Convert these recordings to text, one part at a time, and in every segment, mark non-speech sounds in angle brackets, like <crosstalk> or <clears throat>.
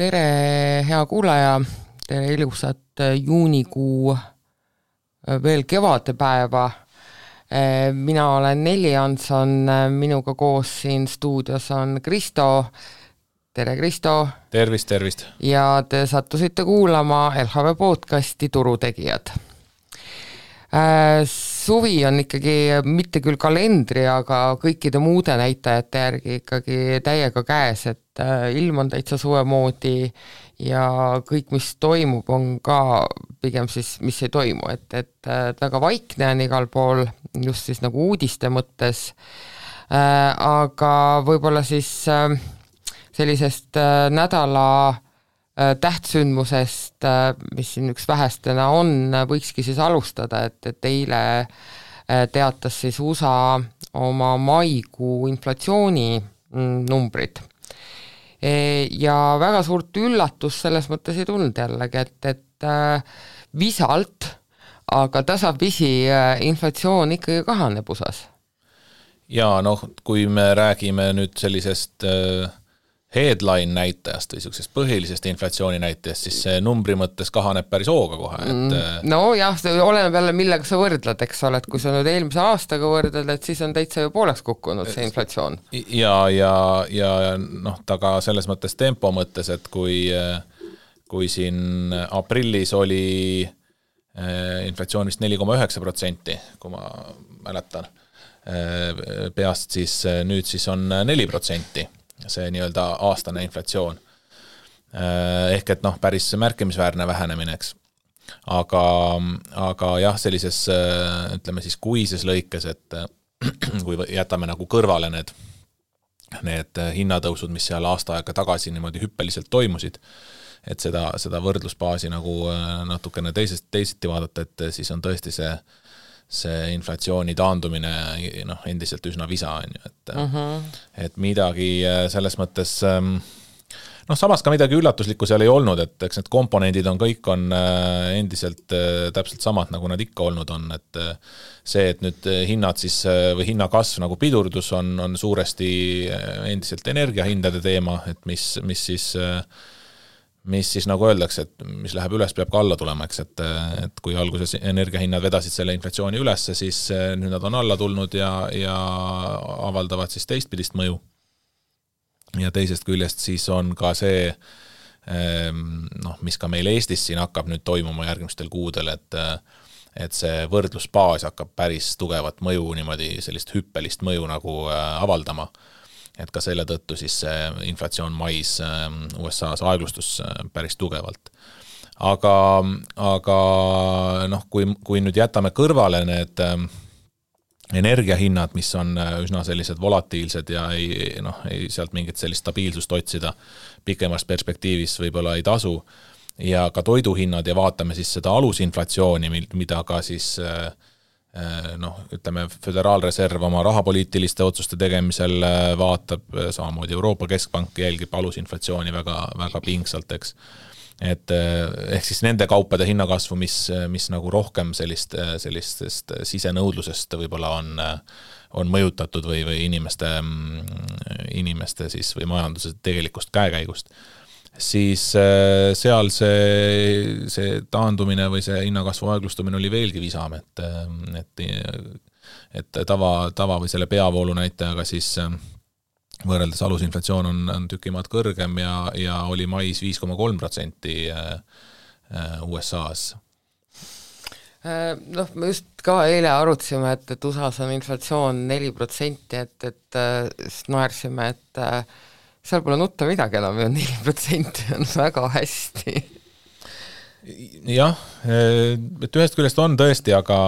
tere, hea kuulaja, tere ilusat juunikuu veel kevadepäeva. mina olen Nelli Hanson, minuga koos siin stuudios on Kristo. tere, Kristo! tervist, tervist! ja te sattusite kuulama LHV podcasti Turutegijad suvi on ikkagi mitte küll kalendri, aga kõikide muude näitajate järgi ikkagi täiega käes, et ilm on täitsa suve moodi ja kõik, mis toimub, on ka pigem siis, mis ei toimu, et, et väga vaikne on igal pool, just siis nagu uudiste mõttes. Äh,, aga võib-olla siis äh, sellisest äh, nädala äh, tähtsündmusest äh,, mis siin üks vähestena on, võikski siis alustada, et, et eile äh, teatas siis USA oma maikuu inflatsiooni mm, E, ja väga suurt üllatust selles mõttes ei tulnud jällegi, et, et äh, visalt, aga tasapisi äh, inflatsioon ikkagi kahaneb USA-s. jaa, noh, kui me räägime nüüd sellisest äh, headline näitajast või niisugusest põhilisest inflatsiooni näitajast, siis see numbri mõttes kahaneb päris hooga kohe, et mm, äh, nojah, see oleneb jälle, millega sa võrdled, eks ole, et kui sa nüüd eelmise aastaga võrdled, et siis on täitsa ju pooleks kukkunud see inflatsioon. ja, ja, ja noh, ta ka selles mõttes tempo mõttes, et kui kui siin aprillis oli äh, inflatsioon vist neli koma üheksa protsenti, kui ma mäletan äh, peast, siis nüüd siis on neli protsenti see nii-öelda aastane inflatsioon. Äh, ehk et noh, päris märkimisväärne vähenemine, eks. aga, aga jah, sellises äh, ütleme siis kuises lõikes, et äh, <clears throat> kui jätame nagu kõrvale need, need hinnatõusud, mis seal aasta aega tagasi niimoodi hüppeliselt toimusid, et seda, seda võrdlusbaasi nagu natukene teisest, teisiti vaadata, et siis on tõesti see see inflatsiooni taandumine noh, endiselt üsna visa, on ju, et uh, -huh. et midagi äh, selles mõttes ähm, noh, samas ka midagi üllatuslikku seal ei olnud, et eks need komponendid on, kõik on äh, endiselt äh, täpselt samad, nagu nad ikka olnud on, et see, et nüüd hinnad siis või hinnakasv nagu pidurdus, on, on suuresti endiselt energiahindade teema, et mis, mis siis äh, mis siis nagu öeldakse, et mis läheb üles, peab ka alla tulema, eks, et, et kui alguses energiahinnad vedasid selle inflatsiooni ülesse, siis eh, nüüd nad on alla tulnud ja, ja avaldavad siis teistpidist mõju. ja teisest küljest siis on ka see ehm, noh, mis ka meil Eestis siin hakkab nüüd toimuma järgmistel kuudel, et et see võrdlusbaas hakkab päris tugevat mõju niimoodi, sellist hüppelist mõju nagu eh, avaldama et ka selle tõttu siis see inflatsioon mais ähm, USA-s aeglustus äh, päris tugevalt. aga, aga noh, kui, kui nüüd jätame kõrvale need ähm, energiahinnad, mis on äh, üsna sellised volatiilsed ja ei noh, ei sealt mingit sellist stabiilsust otsida pikemas perspektiivis võib-olla ei tasu, ja ka toiduhinnad ja vaatame siis seda alusinflatsiooni, mida ka siis äh, noh, ütleme, Föderaalreserv oma rahapoliitiliste otsuste tegemisel äh, vaatab, äh, samamoodi Euroopa Keskpank jälgib alusinflatsiooni väga, väga pingsalt, eks. et ehk siis nende kaupade hinnakasvu, mis, mis nagu rohkem sellist, sellistest sisenõudlusest võib-olla on, on mõjutatud või, või inimeste, mm, inimeste siis või majanduse tegelikust käekäigust siis äh, seal see, see taandumine või see hinnakasvu aeglustumine oli veelgi visam, et, äh, et et tava, tava või selle peavoolu näitajaga siis äh, võrreldes alusinflatsioon on, on tüki maad kõrgem ja, ja oli mais viis koma kolm protsenti USA-s noh, me just ka eile arutasime, et, et USA-s on inflatsioon neli protsenti, et, et siis naersime, et seal pole nutta midagi enam ju, neli protsenti on väga hästi. jah, et ühest küljest on tõesti, aga,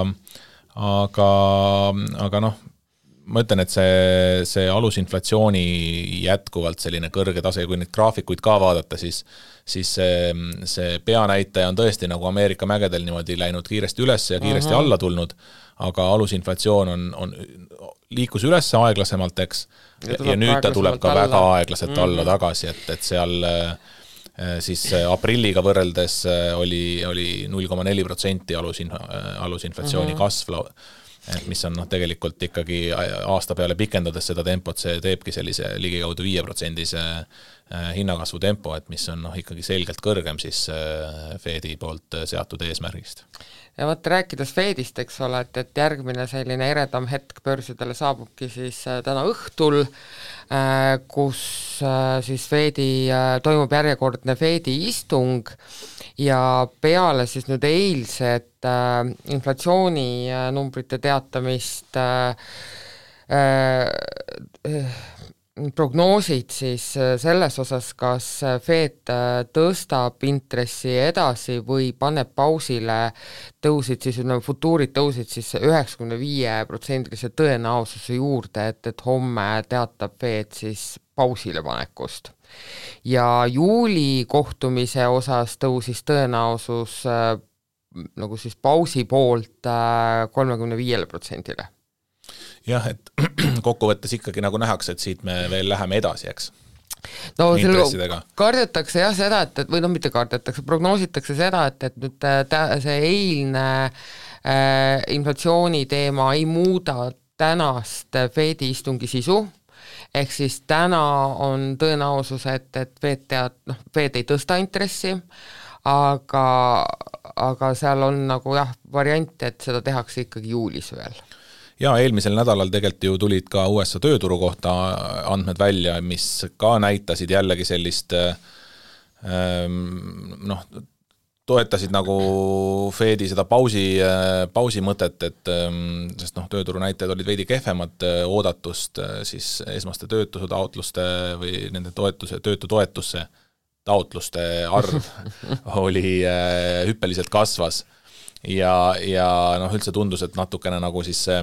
aga, aga noh, ma ütlen, et see, see alusinflatsiooni jätkuvalt selline kõrge tase, kui neid graafikuid ka vaadata, siis siis see, see peanäitaja on tõesti nagu Ameerika mägedel niimoodi läinud kiiresti üles ja kiiresti -huh. alla tulnud, aga alusinflatsioon on, on, liikus üles aeglasemalt, eks, ja, ja nüüd ta tuleb ka alla. väga aeglaselt mm alla tagasi, et, et seal äh, siis aprilliga võrreldes äh, oli, oli null koma neli protsenti alusin-, alusinflatsiooni mm -hmm. kasv, et mis on noh, tegelikult ikkagi aasta peale pikendades seda tempot, see teebki sellise ligikaudu viieprotsendise hinnakasvu tempo, et mis on noh, ikkagi selgelt kõrgem siis Fedi poolt seatud eesmärgist. Ja vot rääkides Fedist, eks ole, et, et järgmine selline eredam hetk börsidele saabubki siis täna õhtul, kus siis Fedi, toimub järjekordne Fedi istung ja peale siis nüüd eilset äh, inflatsioonimumbrite teatamist äh, äh, prognoosid siis äh, selles osas, kas Fed äh, tõstab intressi edasi või paneb pausile, tõusid siis, ütleme, futuurid tõusid siis üheksakümne viie protsendilise tõenäosuse juurde, et, et homme teatab Fed siis pausile panekust ja juuli kohtumise osas tõusis tõenäosus äh, nagu siis pausi poolt äh, kolmekümne viiele protsendile. Jah, et <clears throat> kokkuvõttes ikkagi nagu nähakse, et siit me veel läheme edasi, eks? No selle kardetakse jah seda, et, et või noh, mitte kardetakse, prognoositakse seda, et, et nüüd tä-, see eilne äh, inflatsiooni teema ei muuda tänast Fedi istungi sisu. Ehk siis täna on tõenäosus, et, et Fed tead, noh, Fed ei tõsta intressi, aga, aga seal on nagu jah, variant, et seda tehakse ikkagi juulis veel jaa, eelmisel nädalal tegelikult ju tulid ka USA tööturu kohta andmed välja, mis ka näitasid jällegi sellist ähm, noh, toetasid nagu Fedi seda pausi, pausi mõtet, et ähm, sest noh, tööturu näitajad olid veidi kehvemad äh, oodatust, äh, siis esmaste töötusetaotluste või nende toetuse, töötutoetusse taotluste arv <laughs> oli, äh, hüppeliselt kasvas. Ja, ja noh, üldse tundus, et natukene nagu siis see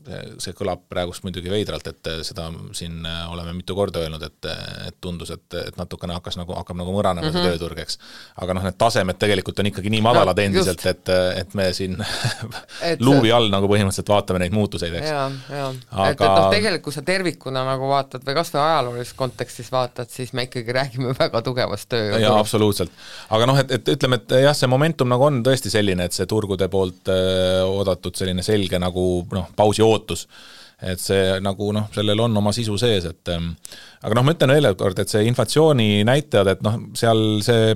see kõlab praegust muidugi veidralt, et seda siin oleme mitu korda öelnud, et, et tundus, et, et natukene hakkas nagu, hakkab nagu mõranema mm -hmm. see mhm. tööturg, eks. aga noh, need tasemed tegelikult on ikkagi nii madalad no, endiselt, et, et me siin <laughs> luubi all nagu põhimõtteliselt vaatame neid muutuseid, eks. aga..., et, et noh, tegelikult kui sa tervikuna nagu vaatad või kas või ajaloolises kontekstis vaatad, siis me ikkagi räägime <laughs> väga tugevast tööjõuturust. jaa, absoluutselt. aga noh, et, et ütleme, et jah, see momentum nagu on tõesti selline, et see turgude poolt öö, oodatud selline selge nagu noh, pausi ootus et see nagu noh, sellel on oma sisu sees, et ähm, aga noh, ma ütlen veel kord, et see inflatsiooni näitajad, et noh, seal see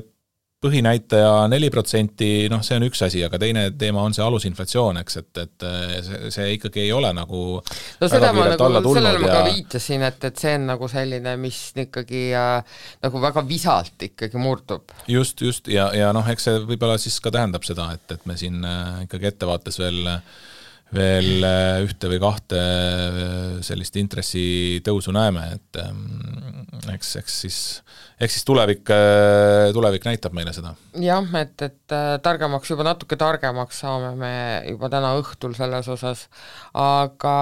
põhinäitaja neli protsenti, noh, see on üks asi, aga teine teema on see alusinflatsioon, eks, et, et see, see ikkagi ei ole nagu no seda ma nagu, sellele ma ka viitasin, et, et see on nagu selline, mis ikkagi äh, nagu väga visalt ikkagi murdub. just, just, ja, ja noh, eks see võib-olla siis ka tähendab seda, et, et me siin äh, ikkagi ettevaates veel äh, veel äh, ühte või kahte äh, sellist intressitõusu näeme, et ähm, eks, eks siis, eks siis tulevik, äh, tulevik näitab meile seda. jah, et, et targemaks, juba natuke targemaks saame me juba täna õhtul selles osas, aga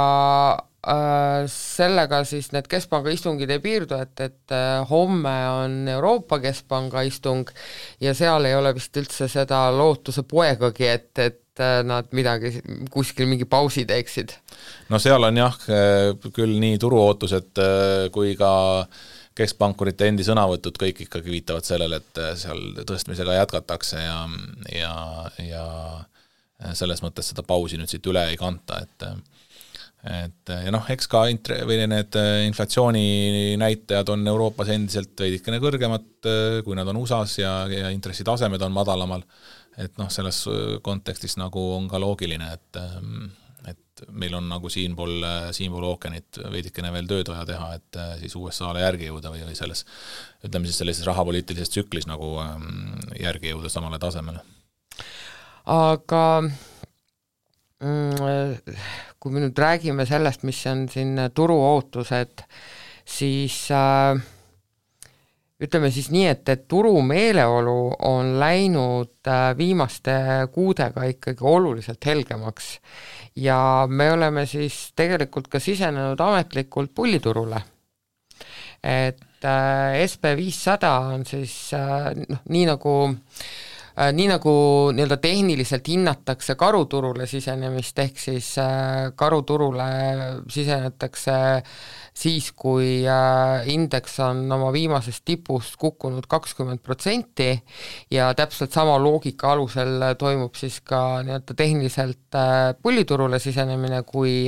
sellega siis need keskpanga istungid ei piirdu, et, et homme on Euroopa Keskpanga istung ja seal ei ole vist üldse seda lootuse poegagi, et, et Äh, nad midagi, kuskil mingi pausi teeksid? no seal on jah, äh, küll nii turuootused äh, kui ka keskpankurite endi sõnavõtud kõik ikkagi viitavad sellele, et seal tõstmisega jätkatakse ja, ja, ja selles mõttes seda pausi nüüd siit üle ei kanta, et et ja noh, eks ka int-, või need inflatsiooni näitajad on Euroopas endiselt veidikene kõrgemad, kui nad on USA-s ja, ja intressitasemed on madalamal et noh, selles äh, kontekstis nagu on ka loogiline, et ähm, et meil on nagu siinpool, siinpool ookeanit veidikene veel tööd vaja teha, et äh, siis USA-le järgi jõuda või, või selles, ütleme siis sellises rahapoliitilises tsüklis nagu ähm, järgi jõuda samale tasemele. aga mm, kui me nüüd räägime sellest, mis on siin turuootused, siis äh, ütleme siis nii, et, et turu meeleolu on läinud äh, viimaste kuudega ikkagi oluliselt helgemaks ja me oleme siis tegelikult ka sisenenud ametlikult pulliturule. et äh, SB viissada on siis äh, noh, nii nagu äh, nii nagu nii-öelda tehniliselt hinnatakse karuturule sisenemist, ehk siis äh, karuturule sisenetakse äh, siis, kui äh, indeks on oma viimasest tipust kukkunud kakskümmend protsenti ja täpselt sama loogika alusel toimub siis ka nii-öelda tehniliselt äh, pulliturule sisenemine, kui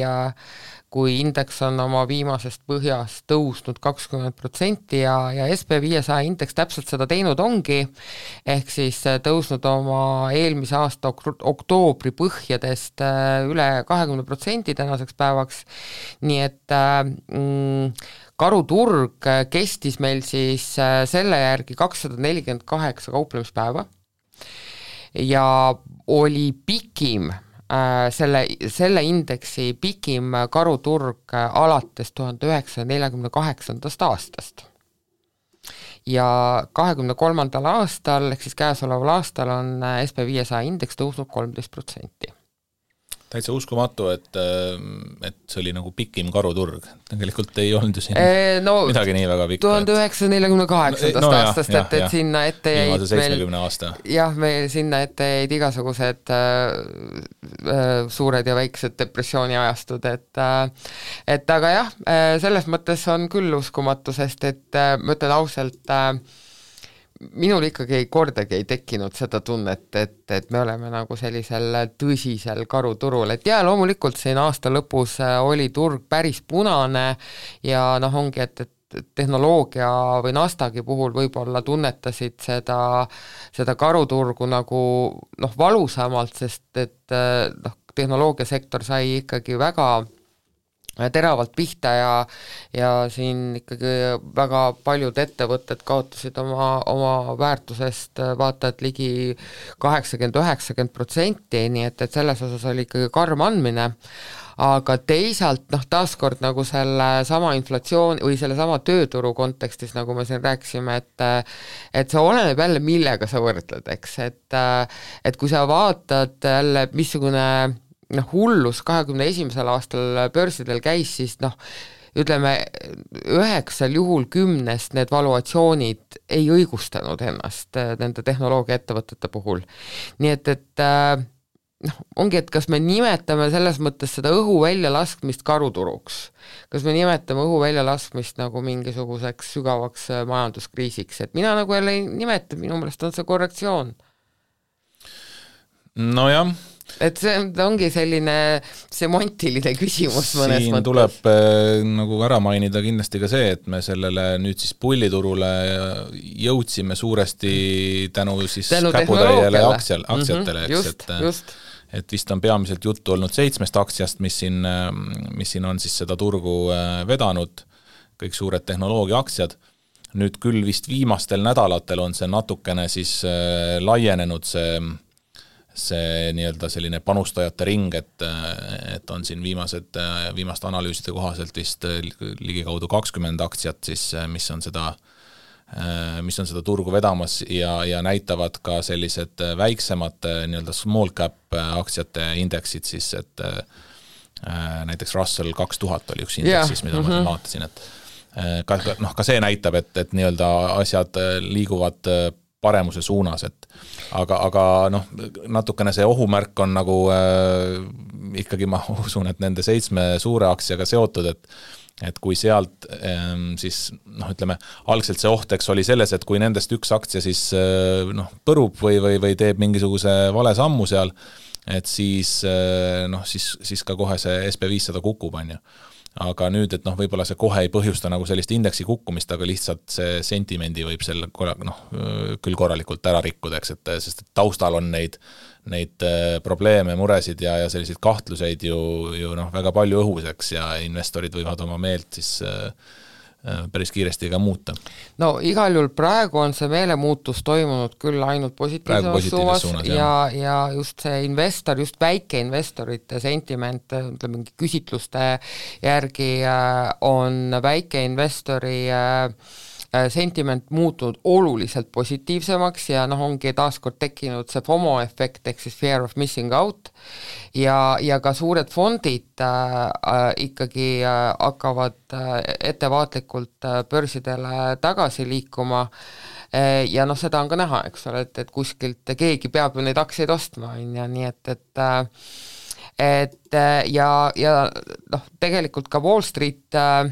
kui indeks on oma viimasest põhjast tõusnud kakskümmend protsenti ja, ja SB viiesaja indeks täpselt seda teinud ongi, ehk siis tõusnud oma eelmise aasta ok oktoobri põhjadest üle kahekümne protsendi tänaseks päevaks, nii et mm, karuturg kestis meil siis selle järgi kakssada nelikümmend kaheksa kauplemispäeva ja oli pikim selle, selle indeksi pikim karuturg alates tuhande üheksasaja neljakümne kaheksandast aastast. ja kahekümne kolmandal aastal, ehk siis käesoleval aastal on SB viiesaja indeks tõusnud kolmteist protsenti täitsa uskumatu, et, äh, et see oli nagu pikim karuturg, tegelikult ei olnud ju siin no, midagi nii väga pikka. tuhande üheksasaja neljakümne kaheksandast aastast, et, et sinna ette jäid aasta. jah, meil sinna ette jäid igasugused äh, äh, suured ja väiksed depressiooniajastud, et äh, et aga jah äh,, selles mõttes on küll uskumatu, sest et äh, ma ütlen ausalt äh,, minul ikkagi ei, kordagi ei tekkinud seda tunnet, et, et me oleme nagu sellisel tõsisel karuturul, et jaa, loomulikult siin aasta lõpus äh, oli turg päris punane ja noh, ongi, et, et tehnoloogia või Nasdaqi puhul võib-olla tunnetasid seda, seda karuturgu nagu noh, valusamalt, sest et äh, noh, tehnoloogiasektor sai ikkagi väga teravalt pihta ja ja siin ikkagi väga paljud ettevõtted kaotasid oma, oma väärtusest vaata et ligi kaheksakümmend, üheksakümmend protsenti, nii et, et selles osas oli ikkagi karm andmine, aga teisalt noh, taaskord nagu sellesama inflatsioon või sellesama tööturu kontekstis, nagu me siin rääkisime, et et see oleneb jälle, millega sa võrdled, eks, et et kui sa vaatad jälle, missugune noh, hullus kahekümne esimesel aastal börsidel käis, siis noh, ütleme, üheksal juhul kümnest need valuatsioonid ei õigustanud ennast äh, nende tehnoloogiaettevõtete puhul. nii et, et äh, noh, ongi, et kas me nimetame selles mõttes seda õhu väljalaskmist karuturuks, kas me nimetame õhu väljalaskmist nagu mingisuguseks sügavaks äh, majanduskriisiks, et mina nagu jälle ei nimeta, minu meelest on see korrektsioon. nojah et see ongi selline semantiline küsimus mõnes siin mõttes. tuleb äh, nagu ära mainida kindlasti ka see, et me sellele nüüd siis pulliturule jõudsime suuresti tänu siis tänu käputäiele aktsial, aktsiatele mm, -hmm, eks, et äh, just. et vist on peamiselt juttu olnud seitsmest aktsiast, mis siin, äh, mis siin on siis seda turgu vedanud, kõik suured tehnoloogiaaktsiad, nüüd küll vist viimastel nädalatel on see natukene siis laienenud, see see nii-öelda selline panustajate ring, et, et on siin viimased, viimaste analüüside kohaselt vist ligikaudu kakskümmend aktsiat siis, mis on seda, mis on seda turgu vedamas ja, ja näitavad ka sellised väiksemad nii-öelda small cap aktsiate indeksid siis, et näiteks Russell kaks tuhat oli üks indeks siis, mida mm -hmm. ma mhm. vaatasin, et ka, noh, ka see näitab, et, et nii-öelda asjad liiguvad paremuse suunas, et aga, aga noh, natukene see ohumärk on nagu äh, ikkagi ma <laughs> usun, et nende seitsme suure aktsiaga seotud, et et kui sealt ähm, siis noh, ütleme, algselt see oht, eks, oli selles, et kui nendest üks aktsia siis äh, noh, põrub või, või, või teeb mingisuguse vale sammu seal, et siis äh, noh, siis, siis ka kohe see SB viissada kukub, on ju aga nüüd, et noh, võib-olla see kohe ei põhjusta nagu sellist indeksi kukkumist, aga lihtsalt see sentimendi võib selle korra-, noh, küll korralikult ära rikkuda, eks, et sest et taustal on neid, neid äh, probleeme, muresid ja, ja selliseid kahtluseid ju, ju noh, väga palju õhus, eks, ja investorid võivad oma meelt siis äh, päris kiiresti ka muuta. no igal juhul praegu on see meelemuutus toimunud küll ainult positiivses suunas, ja, ja just see investor, just väikeinvestorite sentiment, ütleme mingi küsitluste järgi äh, on väikeinvestori äh, Äh, sentiment muutunud oluliselt positiivsemaks ja noh, ongi taaskord tekkinud see FOMO efekt ehk siis fear of missing out. Ja, ja ka suured fondid äh, äh, ikkagi äh, hakkavad äh, ettevaatlikult äh, börsidele tagasi liikuma. Äh, ja noh, seda on ka näha, eks ole, et, et kuskilt keegi peab ju neid aktsiaid ostma, on ju, nii et, et äh, et äh, ja, ja noh, tegelikult ka Wall Street äh,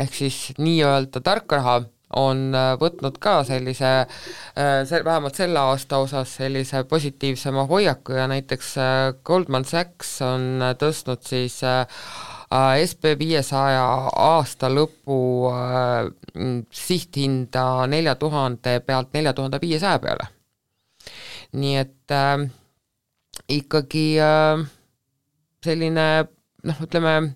ehk siis nii-öelda tarkraha on äh, võtnud ka sellise, äh, vähemalt selle aasta osas sellise positiivsema hoiaku ja näiteks äh, Goldman Sachs on tõstnud siis SB viiesaja aasta lõpu äh, sihthinda nelja tuhande pealt nelja tuhande viiesaja peale. nii et äh, ikkagi äh, selline noh, ütleme,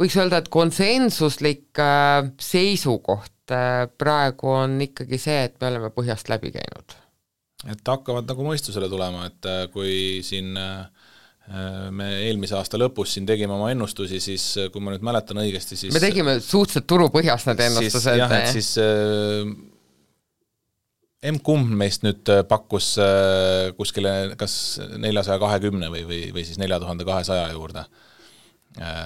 võiks öelda, et konsensuslik äh, seisukoht äh, praegu on ikkagi see, et me oleme põhjast läbi käinud. et hakkavad nagu mõistusele tulema, et äh, kui siin me eelmise aasta lõpus siin tegime oma ennustusi, siis kui ma nüüd mäletan õigesti, siis me tegime suhteliselt turupõhjas need ennustused. jah, et siis emb-kumb meist nüüd pakkus kuskile kas neljasaja kahekümne või, või, või siis nelja tuhande kahesaja juurde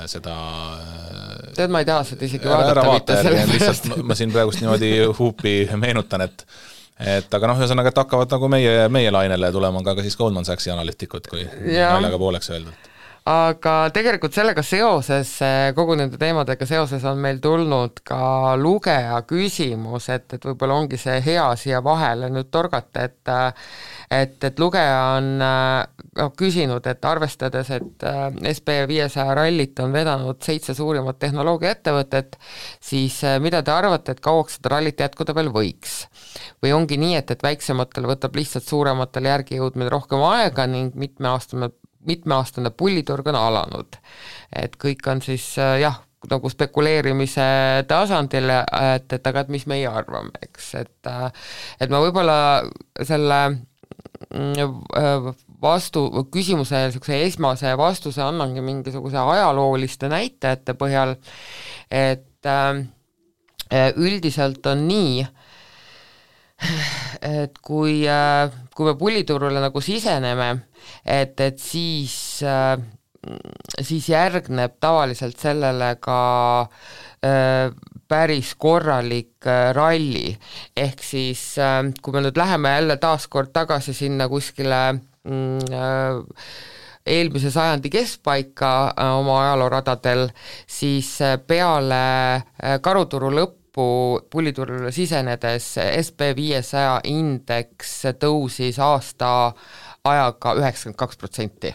seda äh, tead, ma ei taha seda isegi vaadata mitte sellepärast. ma siin praegust niimoodi huupi meenutan, et et aga noh, ühesõnaga, et hakkavad nagu meie, meie lainele tulema ka, ka siis Goldman Sachsi analüütikud, kui naljaga pooleks öeldud aga tegelikult sellega seoses, kogu nende teemadega seoses on meil tulnud ka lugeja küsimus, et, et võib-olla ongi see hea siia vahele nüüd torgata, et et, et lugeja on noh, küsinud, et arvestades, et äh, SB viiesaja rallit on vedanud seitse suurimat tehnoloogiaettevõtet, siis äh, mida te arvate, et kauaks seda rallit jätkuda veel võiks? või ongi nii, et, et väiksematel võtab lihtsalt suurematel järgi jõudmine rohkem aega ning mitmeaastane, mitmeaastane pulliturg on alanud? et kõik on siis jah, nagu spekuleerimise tasandil, et, et aga et mis meie arvame, eks, et et ma võib-olla selle mm, vastu, küsimuse niisuguse esmase vastuse annangi mingisuguse ajalooliste näitajate põhjal, et äh, üldiselt on nii, et kui äh,, kui me pulliturule nagu siseneme, et, et siis äh, siis järgneb tavaliselt sellele ka äh, päris korralik äh, ralli, ehk siis äh, kui me nüüd läheme jälle taaskord tagasi sinna kuskile äh, eelmise sajandi keskpaika äh, oma ajalooradadel, siis äh, peale äh, karuturu lõppu pulliturule sisenedes SB viiesaja indeks tõusis aasta ajaga üheksakümmend kaks protsenti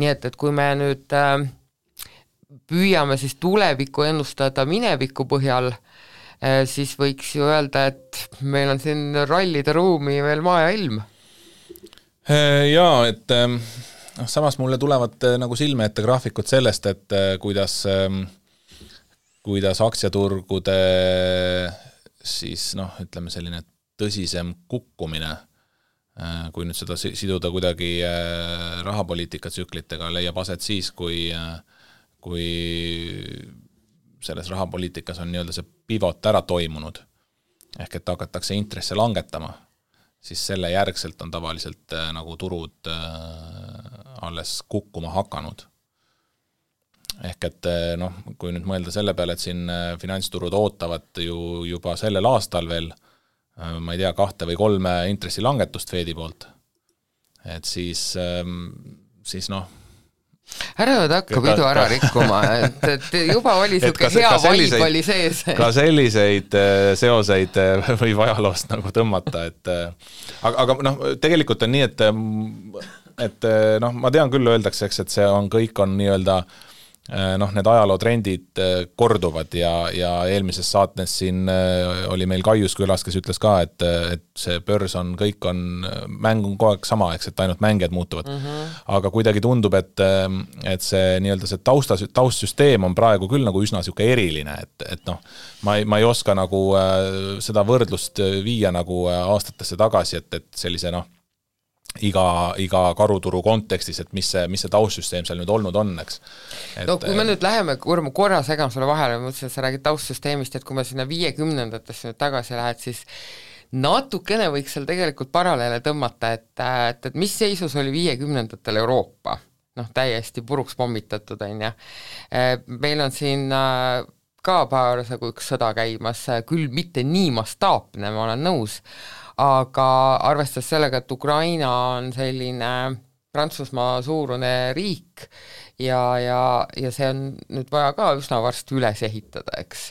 nii et, et kui me nüüd äh, püüame siis tulevikku ennustada mineviku põhjal äh,, siis võiks ju öelda, et meil on siin rallide ruumi veel maa ja ilm. Äh, jaa, et ähm, noh, samas mulle tulevad äh, nagu silme ette graafikud sellest, et äh, kuidas äh, kuidas aktsiaturgude siis noh, ütleme selline tõsisem kukkumine kui nüüd seda siduda kuidagi rahapoliitika tsüklitega, leiab aset siis, kui, kui selles rahapoliitikas on nii-öelda see pivot ära toimunud, ehk et hakatakse intresse langetama, siis selle järgselt on tavaliselt nagu turud alles kukkuma hakanud. ehk et noh, kui nüüd mõelda selle peale, et siin finantsturud ootavad ju juba sellel aastal veel äh, Äh, ma ei tea, kahte või kolme intressilangetust Fedi poolt, et siis, ähm, siis noh, ära nüüd hakka pidu ära rikkuma, <laughs> et, et juba oli niisugune hea vaib oli sees. ka selliseid äh, seoseid äh, <laughs> võib ajaloost nagu tõmmata, et aga, aga noh, tegelikult on nii, et et noh, ma tean küll, öeldakse, eks, et see on, kõik on nii-öelda äh, Äh, noh, need ajalootrendid äh, korduvad ja, ja eelmises saates siin äh, oli meil Kaius külas, kes ütles ka, et, et see börs on, kõik on, mäng on kogu aeg sama, eks, et ainult mängijad muutuvad mm. -hmm. aga kuidagi tundub, et, et see nii-öelda see tausta, taustsüsteem on praegu küll nagu üsna niisugune eriline, et, et noh, ma ei, ma ei oska nagu äh, seda võrdlust viia nagu aastatesse tagasi, et, et sellise noh, iga, iga karuturu kontekstis, et mis see, mis see taustsüsteem seal nüüd olnud on, eks. no kui me nüüd läheme, Urmo, korra segan sulle vahele, ma mõtlesin, et sa räägid taustsüsteemist, et kui me sinna viiekümnendatesse nüüd tagasi lähed, siis natukene võiks seal tegelikult paralleele tõmmata, et, et, et mis seisus oli viiekümnendatel Euroopa? noh, täiesti puruks pommitatud, on ju. meil on siin äh, ka parasjagu üks sõda käimas, küll mitte nii mastaapne, ma olen nõus, aga arvestades sellega, et Ukraina on selline Prantsusmaa suurune riik ja, ja, ja see on nüüd vaja ka üsna varsti üles ehitada, eks.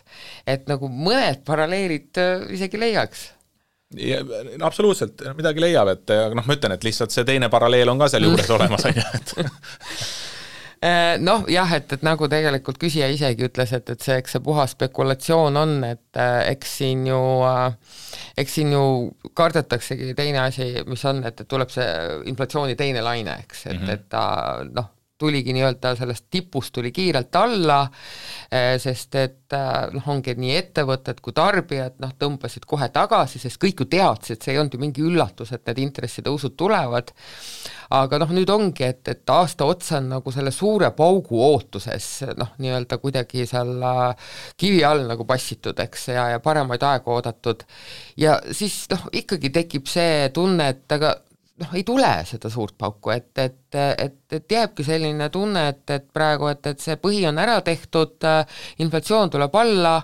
et nagu mõned paralleelid äh, isegi leiaks Ja, absoluutselt, midagi leiab, et aga noh, ma ütlen, et lihtsalt see teine paralleel on ka sealjuures olemas, on ju, et Äh, <laughs> noh, jah, et, et nagu tegelikult küsija isegi ütles, et, et see, eks see puhas spekulatsioon on, et äh, eks siin ju äh, eks siin ju kardetaksegi teine asi, mis on, et, et tuleb see inflatsiooni teine laine, eks, et mm, -hmm. et ta noh, tuligi nii-öelda sellest tipust tuli kiirelt alla, eh, sest et eh, noh, ongi nii ettevõtted kui tarbijad noh, tõmbasid kohe tagasi, sest kõik ju teadsid, see ei olnud ju mingi üllatus, et need intressitõusud tulevad, aga noh, nüüd ongi, et, et aasta otsa on nagu selle suure paugu ootuses noh, nii-öelda kuidagi seal äh, kivi all nagu passitud, eks, ja, ja paremaid aegu oodatud, ja siis noh, ikkagi tekib see tunne, et aga noh, ei tule seda suurt pauku, et, et, et, et jääbki selline tunne, et, et praegu, et, et see põhi on ära tehtud, inflatsioon tuleb alla,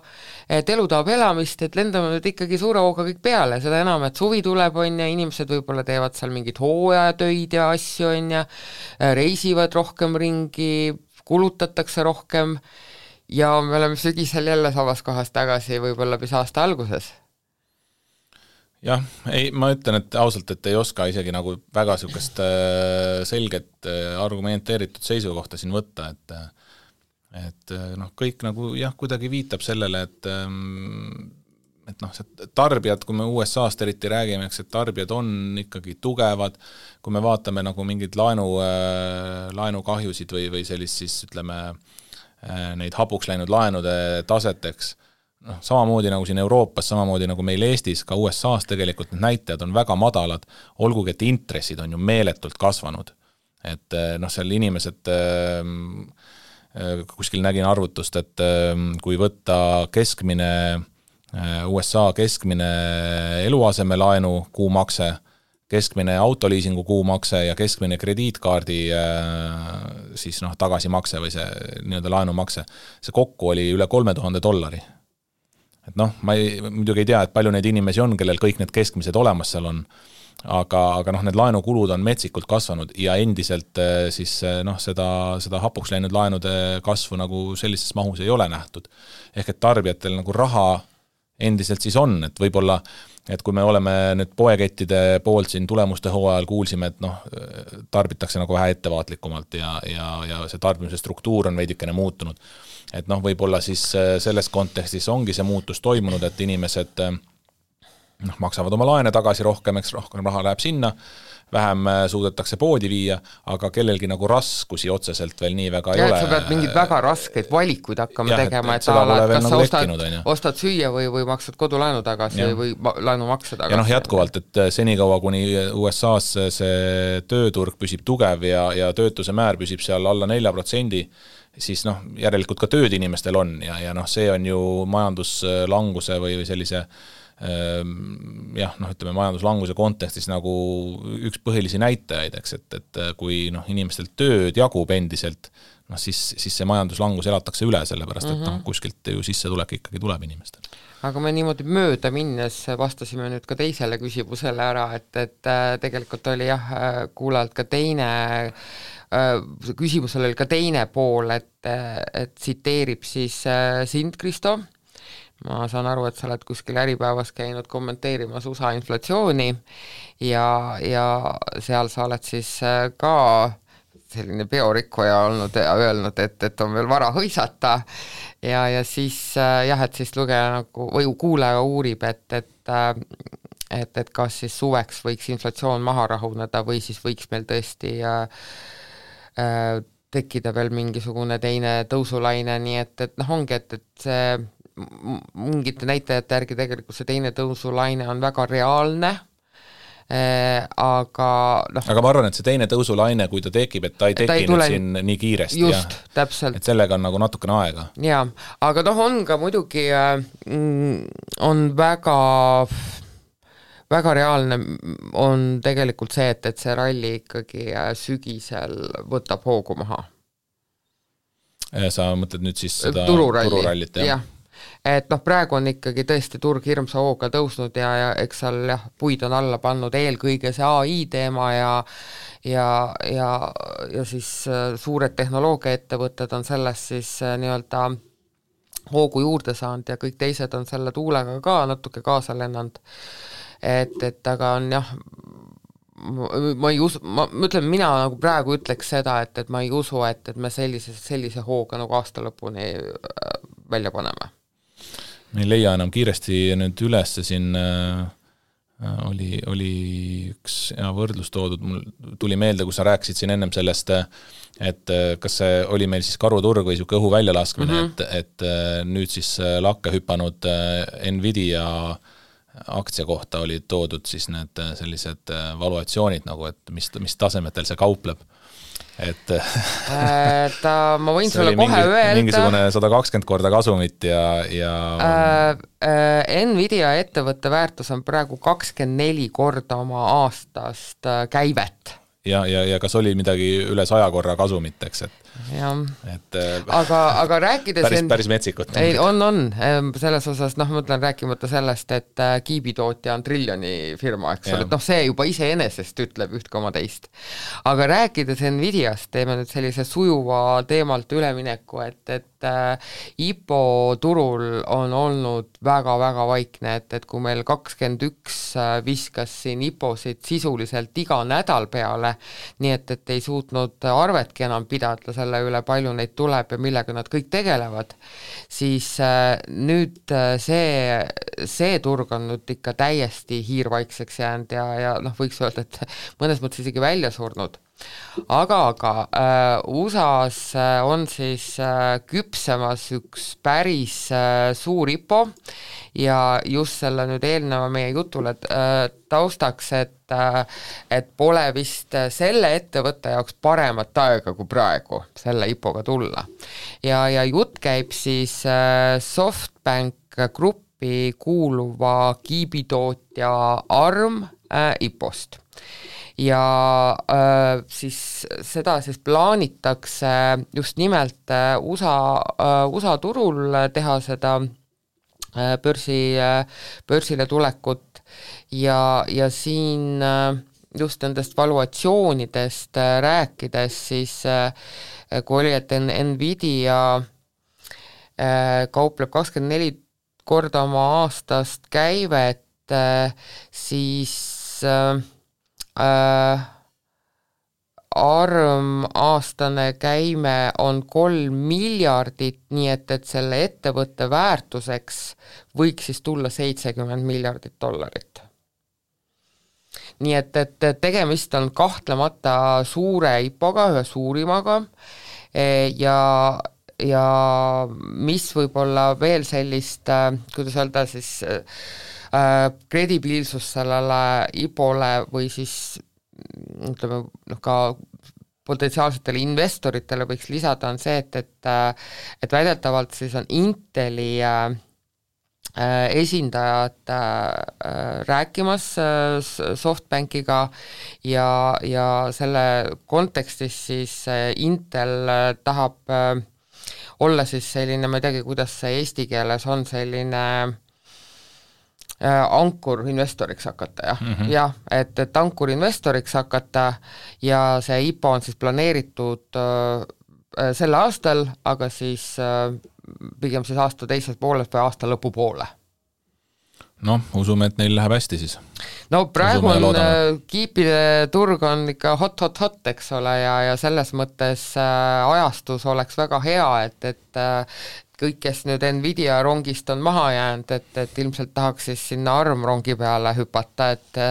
et elu tahab elamist, et lendame nüüd ikkagi suure hooga kõik peale, seda enam, et suvi tuleb, on ju, inimesed võib-olla teevad seal mingeid hooajatöid ja asju, on ju, reisivad rohkem ringi, kulutatakse rohkem ja me oleme sügisel jälle samas kohas tagasi, võib-olla mis aasta alguses jah, ei, ma ütlen, et ausalt, et ei oska isegi nagu väga niisugust äh, selget äh, argumenteeritud seisukohta siin võtta, et et äh, noh, kõik nagu jah, kuidagi viitab sellele, et ähm, et noh, see tarbijad, kui me USA-st eriti räägime, eks, et tarbijad on ikkagi tugevad, kui me vaatame nagu mingeid laenu äh,, laenukahjusid või, või sellist siis ütleme äh,, neid hapuks läinud laenude taset, eks noh, samamoodi nagu siin Euroopas, samamoodi nagu meil Eestis, ka USA-s tegelikult need näitajad on väga madalad, olgugi et intressid on ju meeletult kasvanud. et eh, noh, seal inimesed äh, kuskil nägin arvutust, et äh, kui võtta keskmine USA keskmine eluasemelaenu kuumakse, keskmine autoliisingu kuumakse ja keskmine krediitkaardi siis noh, tagasimakse või see nii-öelda laenumakse, see kokku oli üle kolme tuhande dollari et noh, ma ei, muidugi ei tea, et palju neid inimesi on, kellel kõik need keskmised olemas seal on, aga, aga noh, need laenukulud on metsikult kasvanud ja endiselt eh, siis eh, noh, seda, seda hapuks läinud laenude kasvu nagu sellises mahus ei ole nähtud. ehk et tarbijatel nagu raha endiselt siis on, et võib-olla et kui me oleme nüüd poekettide poolt siin tulemuste hooajal kuulsime, et noh, tarbitakse nagu vähe ettevaatlikumalt ja, ja, ja see tarbimise struktuur on veidikene muutunud. Et noh, võib-olla siis äh, selles kontekstis ongi see muutus toimunud, et inimesed äh, noh, maksavad oma laene tagasi rohkem, eks rohkem raha läheb sinna, vähem äh, suudetakse poodi viia, aga kellelgi nagu raskusi otseselt veel nii väga ja, ei ole. sa pead mingeid väga raskeid valikuid hakkama ja, tegema, et, et, et a la, et kas nagu sa ostad, ostad süüa või, või maksad kodulaenu tagasi ja. või laenumakse tagasi. ja noh, jätkuvalt, et senikaua, kuni USA-s see tööturg püsib tugev ja, ja töötuse määr püsib seal alla nelja protsendi, siis noh, järelikult ka tööd inimestel on ja, ja noh, see on ju majanduslanguse või, või sellise ähm, jah, noh, ütleme majanduslanguse kontekstis nagu üks põhilisi näitajaid, eks, et, et kui noh, inimestel tööd jagub endiselt, noh siis, siis see majanduslangus elatakse üle, sellepärast et mm -hmm. noh, mhm. kuskilt ju sissetulek ikkagi tuleb inimestel. aga me niimoodi mööda minnes vastasime nüüd ka teisele küsimusele ära, et, et äh, tegelikult oli jah, kuulajalt ka teine äh, Äh, küsimusel oli ka teine pool, et, et tsiteerib siis äh, sind, Kristo, ma saan aru, et sa oled kuskil Äripäevas käinud kommenteerimas USA inflatsiooni ja, ja seal sa oled siis äh, ka selline peorikkuja olnud ja öelnud, et, et on veel vara hõisata. Ja, ja siis jah, et siis lugeja nagu või kuulaja uurib, et, et et, et kas siis suveks võiks inflatsioon maha rahuneda või siis võiks meil tõesti äh, Äh, tekkida veel mingisugune teine tõusulaine, nii et, et noh, ongi, et, et see mingite näitajate järgi tegelikult see teine tõusulaine on väga reaalne äh,, aga noh aga ma arvan, et see teine tõusulaine, kui ta tekib, et ta ei teki nüüd siin nii kiiresti, jah. täpselt. et sellega on nagu natukene aega. jaa, aga noh, on ka muidugi äh,, on väga väga reaalne on tegelikult see, et, et see ralli ikkagi äh, sügisel võtab hoogu maha. sa mõtled nüüd siis seda tururalli, tururallit, jah ja.? Et noh, praegu on ikkagi tõesti turg hirmsa hooga tõusnud ja, ja eks seal jah, puid on alla pannud eelkõige see ai teema ja ja, ja, ja siis äh, suured tehnoloogiaettevõtted on sellest siis äh, nii-öelda hoogu juurde saanud ja kõik teised on selle tuulega ka natuke kaasa lennanud et, et aga on jah, ma ei usu, ma, ma ütlen, mina nagu praegu ütleks seda, et, et ma ei usu, et, et me sellise, sellise hooga nagu aasta lõpuni äh, välja paneme. Ei leia enam kiiresti nüüd üles siin äh, oli, oli üks hea võrdlus toodud, mul tuli meelde, kui sa rääkisid siin ennem sellest, et kas see oli meil siis karuturg või niisugune õhu väljalaskmine mm, -hmm. et, et nüüd siis lakke hüpanud Nvidia äh, aktsia kohta olid toodud siis need äh, sellised äh, valuatsioonid nagu, et mis, mis tasemetel see kaupleb. Et äh, ta, ma võin sulle kohe mingi, öelda mingisugune sada kakskümmend korda kasumit ja, ja äh, äh, Nvidia ettevõtte väärtus on praegu kakskümmend neli korda oma aastast käivet. Ja, ja, ja kas oli midagi üle saja korra kasumit, eks, et et äh, aga, aga rääkides päris, päris metsikut. ei, on, on, selles osas noh, ma ütlen rääkimata sellest, et äh, kiibitootja on triljoni firma, eks ole, et noh, see juba iseenesest ütleb üht koma teist. aga rääkides Nvidiast, teeme nüüd sellise sujuva teemalt ülemineku, et, et äh, IPO turul on olnud väga-väga vaikne, et, et kui meil kakskümmend üks viskas siin IPO-sid sisuliselt iga nädal peale, nii et, et ei suutnud arvetki enam pidada selle üle, palju neid tuleb ja millega nad kõik tegelevad, siis äh, nüüd äh, see, see turg on nüüd ikka täiesti hiirvaikseks jäänud ja, ja noh, võiks öelda, et mõnes mõttes isegi välja surnud aga, aga äh, USA-s äh, on siis äh, küpsemas üks päris äh, suur IPO ja just selle nüüd eelneva meie jutule äh, taustaks, et äh, et pole vist äh, selle ettevõtte jaoks paremat aega kui praegu selle IPO-ga tulla. ja, ja jutt käib siis äh, SoftBank Grupi kuuluva kiibitootja ARM äh, IPO-st ja äh, siis seda siis plaanitakse just nimelt äh, USA äh,, USA turul teha seda äh, börsi äh,, börsile tulekut. Ja, ja siin äh, just nendest valuatsioonidest äh, rääkides, siis äh, kui oli, et Nvidia äh, kaupleb kakskümmend neli korda oma aastast käivet, äh, siis äh, äh, arm aastane käime on kolm miljardit, nii et, et selle ettevõtte väärtuseks võiks siis tulla seitsekümmend miljardit dollarit. nii et, et tegemist on kahtlemata suure IPO-ga, ühe suurimaga e, ja ja mis võib-olla veel sellist, äh, kuidas öelda siis äh, Äh, kredibiilsust sellele IPO-le või siis ütleme noh, ka potentsiaalsetele investoritele võiks lisada, on see, et, et äh, et väidetavalt siis on Inteli äh, esindajad äh, rääkimas äh, SoftBankiga ja, ja selle kontekstis siis äh, Intel tahab äh, olla siis selline, ma ei teagi, kuidas see eesti keeles on, selline äh, Äh, ankurinvestoriks hakata, jah mm -hmm., jah, et, et ankurinvestoriks hakata ja see IPO on siis planeeritud äh, äh, sel aastal, aga siis äh, pigem siis aasta teises pooles või aasta lõpupoole noh, usume, et neil läheb hästi siis. no praegu usume on äh, kiipide turg on ikka hot-hot-hot, eks ole, ja, ja selles mõttes äh, ajastus oleks väga hea, et, et äh, kõik, kes nüüd Nvidia rongist on maha jäänud, et, et ilmselt tahaks siis sinna armrongi peale hüpata, et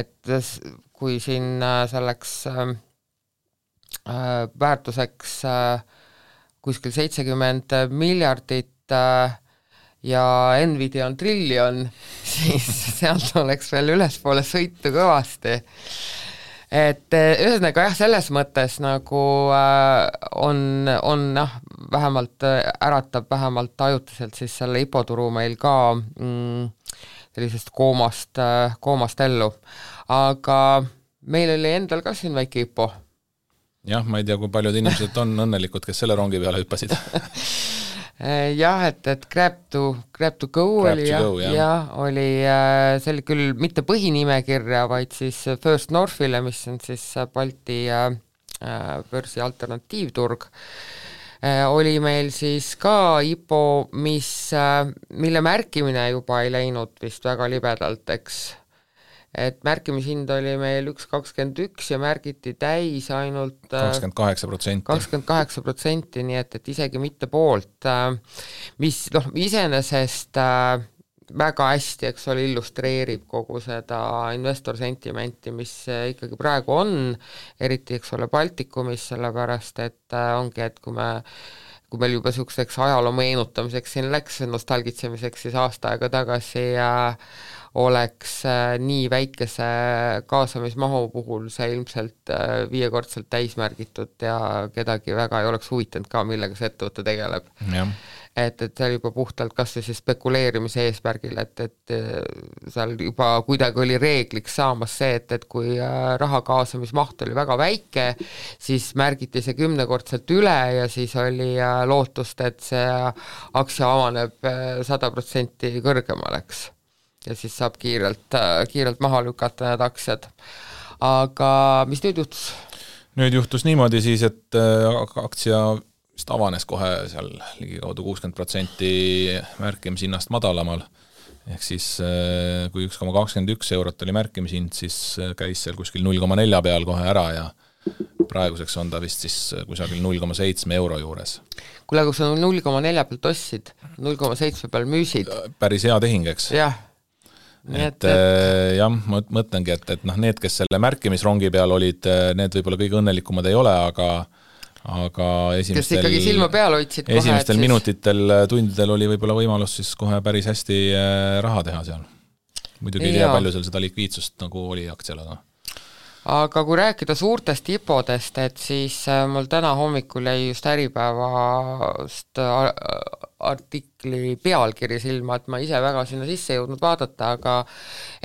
et kui siin äh, selleks äh, äh, väärtuseks äh, kuskil seitsekümmend miljardit äh, ja Nvidia on triljon, <laughs> siis sealt oleks veel ülespoole sõitu kõvasti et eh, ühesõnaga jah, selles mõttes nagu äh, on, on jah, vähemalt äh, äratab vähemalt ajutiselt siis selle IPO-turu meil ka mm, sellisest koomast äh,, koomast ellu. aga meil oli endal ka siin väike IPO. jah, ma ei tea, kui paljud inimesed on õnnelikud, kes selle rongi peale hüppasid <laughs> jah, et, et Grab to, Grab to go Grab oli jah, jah. Ja, oli, äh, see oli küll mitte põhinimekirja, vaid siis First Northile, mis on siis Balti äh, börsi alternatiivturg, oli meil siis ka IPO, mis, mille märkimine juba ei läinud vist väga libedalt, eks et märkimishind oli meil üks kakskümmend üks ja märgiti täis ainult äh, kakskümmend kaheksa protsenti. kakskümmend kaheksa protsenti, nii et, et isegi mitte poolt, äh, mis noh, iseenesest äh, väga hästi, eks ole, illustreerib kogu seda investor sentimenti, mis ikkagi praegu on, eriti, eks ole, Baltikumis, sellepärast et ongi, et kui me kui meil juba niisuguseks ajaloo meenutamiseks siin läks, nostalgitsemiseks, siis aasta aega tagasi äh, oleks äh, nii väikese kaasamismahu puhul see ilmselt äh, viiekordselt täis märgitud ja kedagi väga ei oleks huvitanud ka, millega see ettevõte tegeleb et, et see oli juba puhtalt kas või siis spekuleerimise eesmärgil, et, et äh, seal juba kuidagi oli reegliks saamas see, et, et kui äh, raha kaasamismaht oli väga väike, siis märgiti see kümnekordselt üle ja siis oli äh, lootust, et see aktsia avaneb sada protsenti kõrgemaleks. ja siis saab kiirelt, kiirelt maha lükata need aktsiad. aga mis nüüd juhtus? nüüd juhtus niimoodi siis, et aktsia vist avanes kohe seal ligikaudu kuuskümmend protsenti märkimishinnast madalamal, ehk siis äh, kui üks koma kakskümmend üks eurot oli märkimishind, siis äh, käis seal kuskil null koma nelja peal kohe ära ja praeguseks on ta vist siis äh, kusagil null koma seitsme euro juures. kuule, aga kui sa null koma nelja pealt ostsid, null koma seitsme peal müüsid? päris hea tehing, eks? jah et, et, et jah, ma mõtlengi, et, et noh, need, kes selle märkimisrongi peal olid, need võib-olla kõige õnnelikumad ei ole, aga aga esimestel ikkagi silma peal hoidsid kohe, esimestel siis... minutitel, äh, tundidel oli võib-olla võimalus siis kohe päris hästi äh, raha teha seal. muidugi ei tea, palju seal seda likviidsust nagu oli aktsial, aga aga kui rääkida suurtest IPO-dest, et siis äh, mul täna hommikul jäi just Äripäevast artikli pealkiri silma, et ma ise väga sinna sisse ei jõudnud vaadata, aga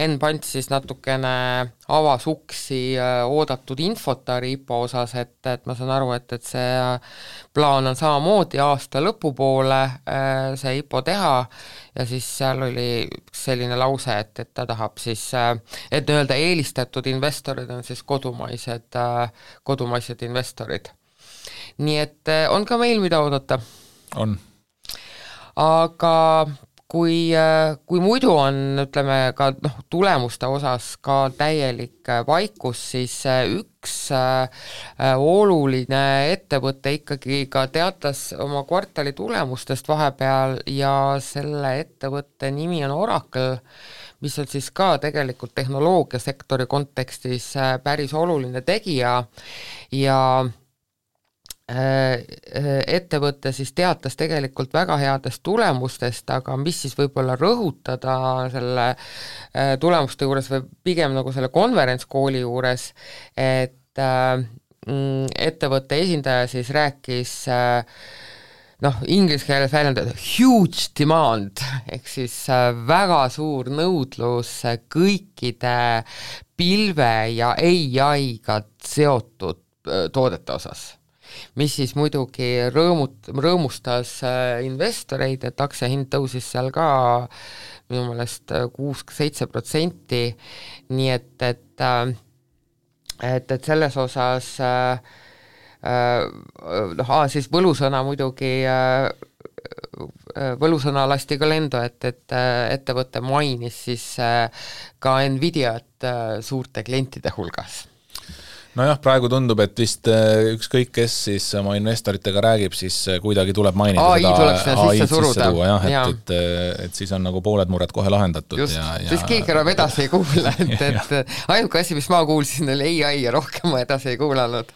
Enn Pant siis natukene avas uksi äh, oodatud infotari IPO osas, et, et ma saan aru, et, et see plaan on samamoodi aasta lõpupoole äh, see IPO teha ja siis seal oli üks selline lause, et, et ta tahab siis, äh, et nii-öelda eelistatud investorid on siis kodumaised, kodumaised investorid. nii et on ka meil, mida oodata. on aga kui, kui muidu on, ütleme ka noh, tulemuste osas ka täielik vaikus, siis üks äh, oluline ettevõte ikkagi ka teatas oma kvartali tulemustest vahepeal ja selle ettevõtte nimi on Oracle, mis on siis ka tegelikult tehnoloogiasektori kontekstis äh, päris oluline tegija. Ja Äh, äh, ettevõte siis teatas tegelikult väga headest tulemustest, aga mis siis võib-olla rõhutada selle äh, tulemuste juures või pigem nagu selle konverentskooli juures, et mm, ettevõtte esindaja siis rääkis noh, inglise keeles väljendada huge demand, ehk siis väga suur nõudlus kõikide pilve ja ai-ga seotud toodete osas mis siis muidugi rõõmut-, rõõmustas äh, investoreid, et aktsiahind tõusis seal ka minu meelest äh, kuus-seitse protsenti, nii et, et äh, et, et selles osas noh, siis võlusõna muidugi võlusõna lasti ka lendu, et, et ettevõte mainis siis ka Nvidiat suurte klientide hulgas nojah, praegu tundub, et vist äh, ükskõik, kes siis oma investoritega räägib, siis äh, kuidagi tuleb mainida ai seda sinna sisse suruda. jah, et ja., et, et siis on nagu pooled mured kohe lahendatud. just, siis keegi enam edasi ei kuule, et, <laughs> et ainuke asi, mis ma kuulsin, oli ai ja rohkem ma edasi ei kuulanud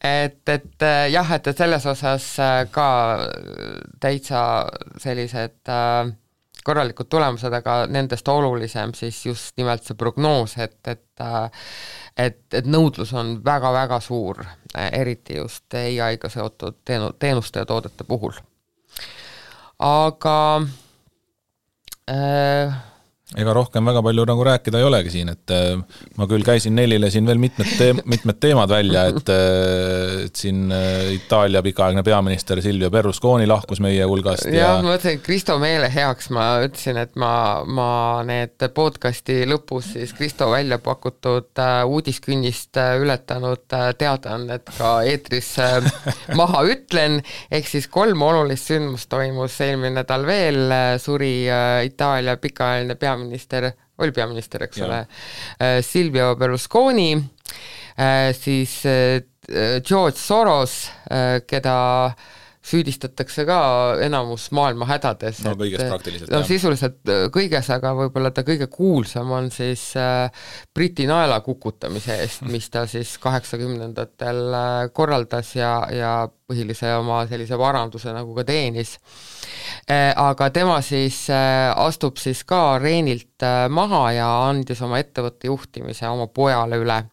et, et äh, jah, et, et selles osas ka täitsa sellised äh, korralikud tulemused, aga nendest olulisem siis just nimelt see prognoos, et, et et, et nõudlus on väga-väga suur, eriti just ai-ga seotud teenu-, teenuste ja toodete puhul. aga äh, ega rohkem väga palju nagu rääkida ei olegi siin, et äh, ma küll käisin Nelile siin veel mitmed teem-, mitmed teemad välja, et äh, et siin äh, Itaalia pikaaegne peaminister Silvio Berlusconi lahkus meie hulgast ja jah, ma mõtlesin, et Kristo meele heaks ma ütlesin, et ma, ma need podcasti lõpus siis Kristo välja pakutud uudiskünnist ületanud teadaannet ka eetris maha ütlen, ehk siis kolm olulist sündmust toimus eelmine nädal veel, suri Itaalia pikaajaline peaminister peaminister oli peaminister, eks ja. ole, Silvio Berlusconi, siis George Soros, keda süüdistatakse ka enamus maailma hädades. no kõiges praktiliselt, no, jah. sisuliselt äh, kõiges, aga võib-olla ta kõige kuulsam on siis äh, Briti naela kukutamise eest, mis ta siis kaheksakümnendatel äh, korraldas ja, ja põhilise oma sellise varanduse nagu ka teenis äh,. Aga tema siis äh, astub siis ka areenilt äh, maha ja andis oma ettevõtte juhtimise oma pojale üle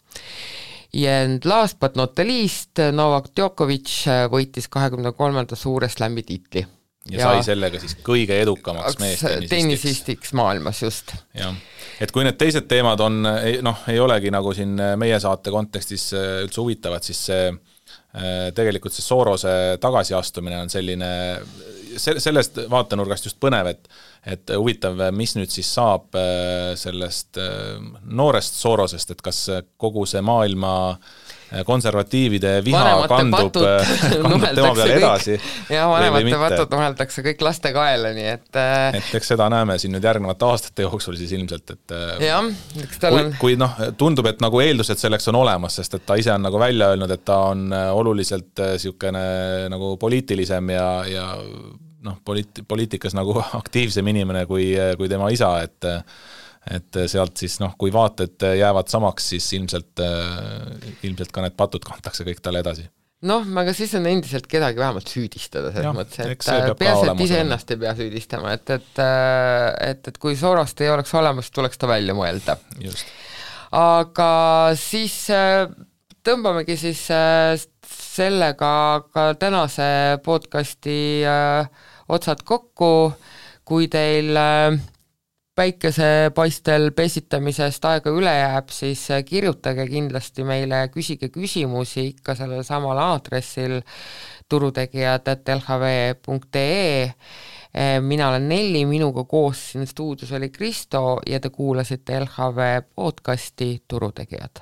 And last but not the least, Novak Djokovic võitis kahekümne kolmanda suure slam'i tiitli. ja sai sellega siis kõige edukamaks meestennisistiks. tennisistiks maailmas, just. jah, et kui need teised teemad on, noh, ei olegi nagu siin meie saate kontekstis äh, üldse huvitavad, siis see äh, tegelikult see Sorose tagasiastumine on selline, sellest vaatenurgast just põnev, et et huvitav, mis nüüd siis saab äh, sellest äh, noorest Sorosest, et kas kogu see maailma äh, konservatiivide viha vanemate kandub, <laughs> kandub tema peale edasi. ja vanemate patud nuheldakse kõik laste kaela, nii et et eks seda näeme siin nüüd järgnevate aastate jooksul siis ilmselt, et jah, eks tal on kui, kui noh, tundub, et nagu eeldused selleks on olemas, sest et ta ise on nagu välja öelnud, et ta on oluliselt niisugune nagu poliitilisem ja, ja noh, poliit-, poliitikas nagu <laughs> aktiivsem inimene kui, kui tema isa, et et sealt siis noh, kui vaated jäävad samaks, siis ilmselt, ilmselt ka need patud kantakse kõik talle edasi. Noh, aga siis on endiselt kedagi vähemalt süüdistada, selles mõttes, et peaasi, et iseennast ei pea süüdistama, et, et et, et kui Sorost ei oleks olemas, tuleks ta välja mõelda. aga siis tõmbamegi siis sellega ka tänase podcasti äh, otsad kokku, kui teil äh, päikesepaistel pesitamisest aega üle jääb, siis äh, kirjutage kindlasti meile, küsige küsimusi ikka sellel samal aadressil turutegijad.lhv.ee äh, mina olen Nelli, minuga koos siin stuudios oli Kristo ja te kuulasite LHV podcasti Turutegijad.